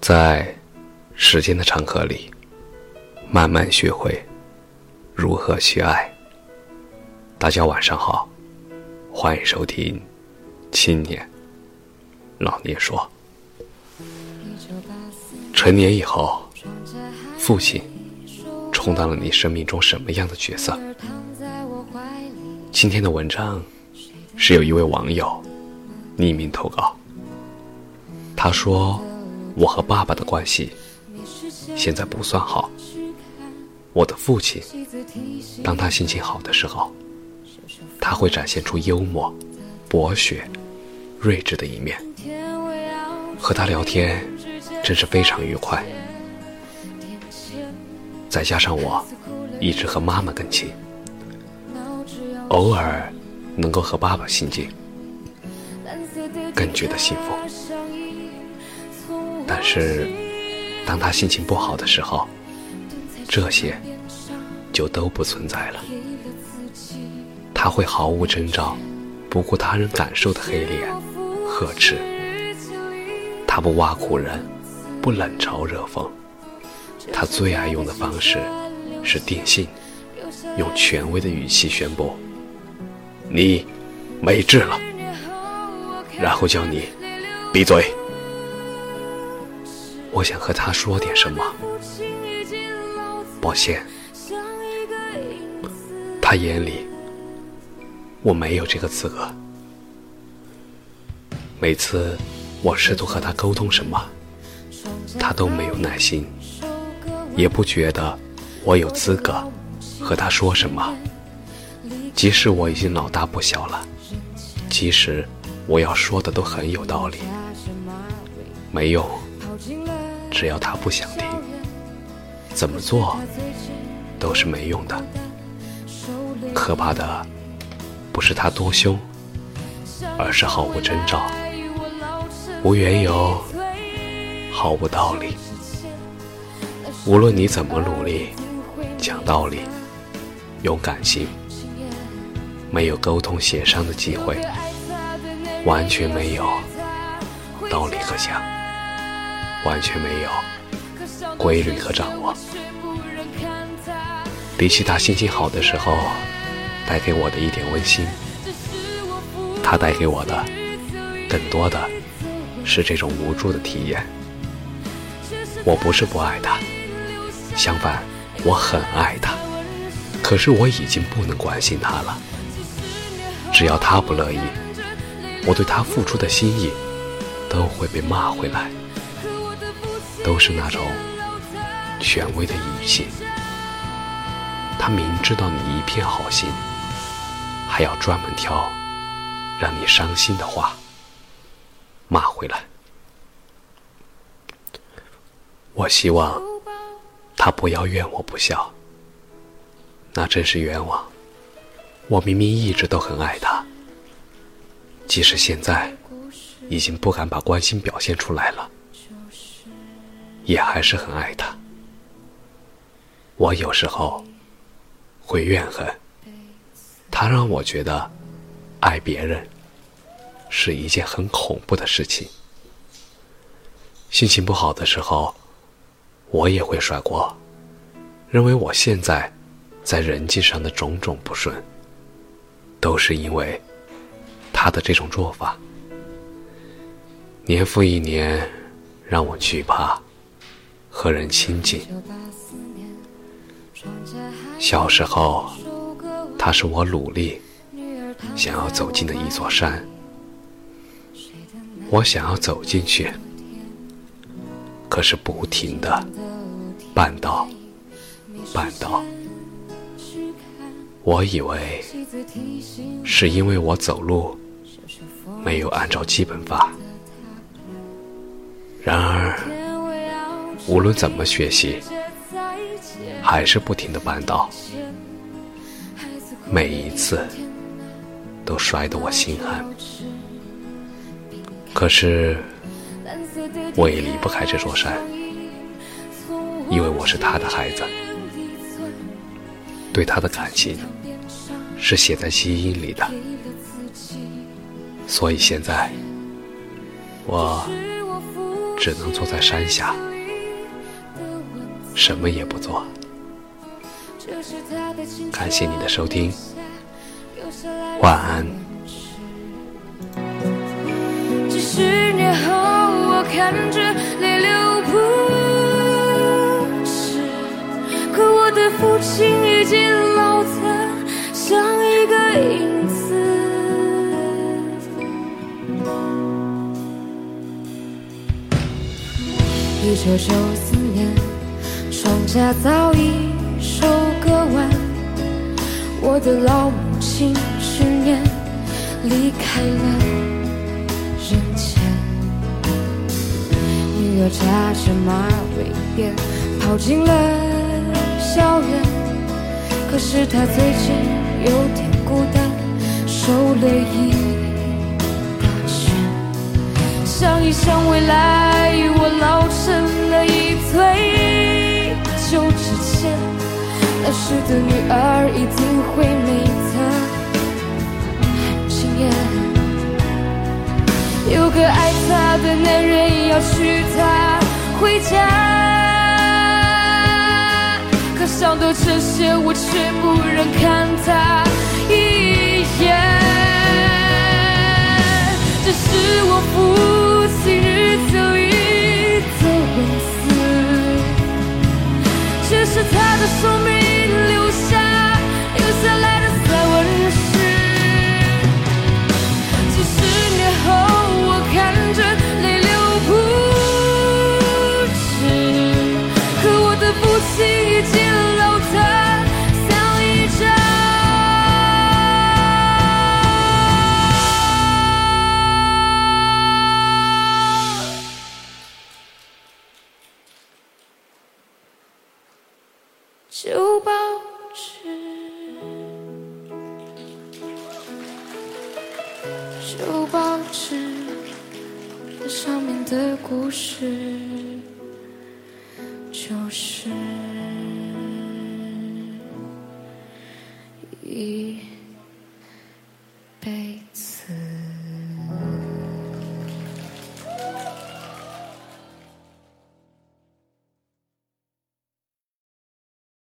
在时间的长河里，慢慢学会如何去爱。大家晚上好，欢迎收听《青年老年说》。成年以后，父亲充当了你生命中什么样的角色？今天的文章是有一位网友匿名投稿，他说。我和爸爸的关系现在不算好。我的父亲，当他心情好的时候，他会展现出幽默、博学、睿智的一面。和他聊天真是非常愉快。再加上我一直和妈妈更亲，偶尔能够和爸爸亲近，更觉得幸福。但是，当他心情不好的时候，这些就都不存在了。他会毫无征兆、不顾他人感受的黑脸呵斥。他不挖苦人，不冷嘲热讽。他最爱用的方式是电信，用权威的语气宣布：“你没治了。”然后叫你闭嘴。我想和他说点什么，抱歉，他眼里我没有这个资格。每次我试图和他沟通什么，他都没有耐心，也不觉得我有资格和他说什么。即使我已经老大不小了，即使我要说的都很有道理，没用。只要他不想听，怎么做都是没用的。可怕的不是他多凶，而是毫无征兆、无缘由、毫无道理。无论你怎么努力讲道理、用感情，没有沟通协商的机会，完全没有道理可讲。完全没有规律和掌握。比起他心情好的时候带给我的一点温馨，他带给我的更多的是这种无助的体验。我不是不爱他，相反，我很爱他。可是我已经不能关心他了。只要他不乐意，我对他付出的心意都会被骂回来。都是那种权威的语气，他明知道你一片好心，还要专门挑让你伤心的话骂回来。我希望他不要怨我不孝，那真是冤枉。我明明一直都很爱他，即使现在已经不敢把关心表现出来了。也还是很爱他。我有时候会怨恨他，让我觉得爱别人是一件很恐怖的事情。心情不好的时候，我也会甩锅，认为我现在在人际上的种种不顺，都是因为他的这种做法。年复一年，让我惧怕。和人亲近。小时候，他是我努力想要走进的一座山，我想要走进去，可是不停的绊倒，绊倒。我以为是因为我走路没有按照基本法，然而。无论怎么学习，还是不停的绊倒，每一次都摔得我心寒。可是我也离不开这座山，因为我是他的孩子，对他的感情是写在基因里的，所以现在我。只能坐在山下，什么也不做。感谢你的收听，晚安。几十年后，我看着泪流不止，可我的父亲已经老得像一个影子。一九九四年，庄稼早已收割完，我的老母亲去年离开了人间。女儿扎着马尾辫跑进了校园，可是她最近有点孤单，瘦了一大圈。想一想未来，那时的女儿一定会美得很惊艳。有个爱她的男人要娶她回家，可想到这些，我却不忍看她旧报纸那上面的故事就是一辈子。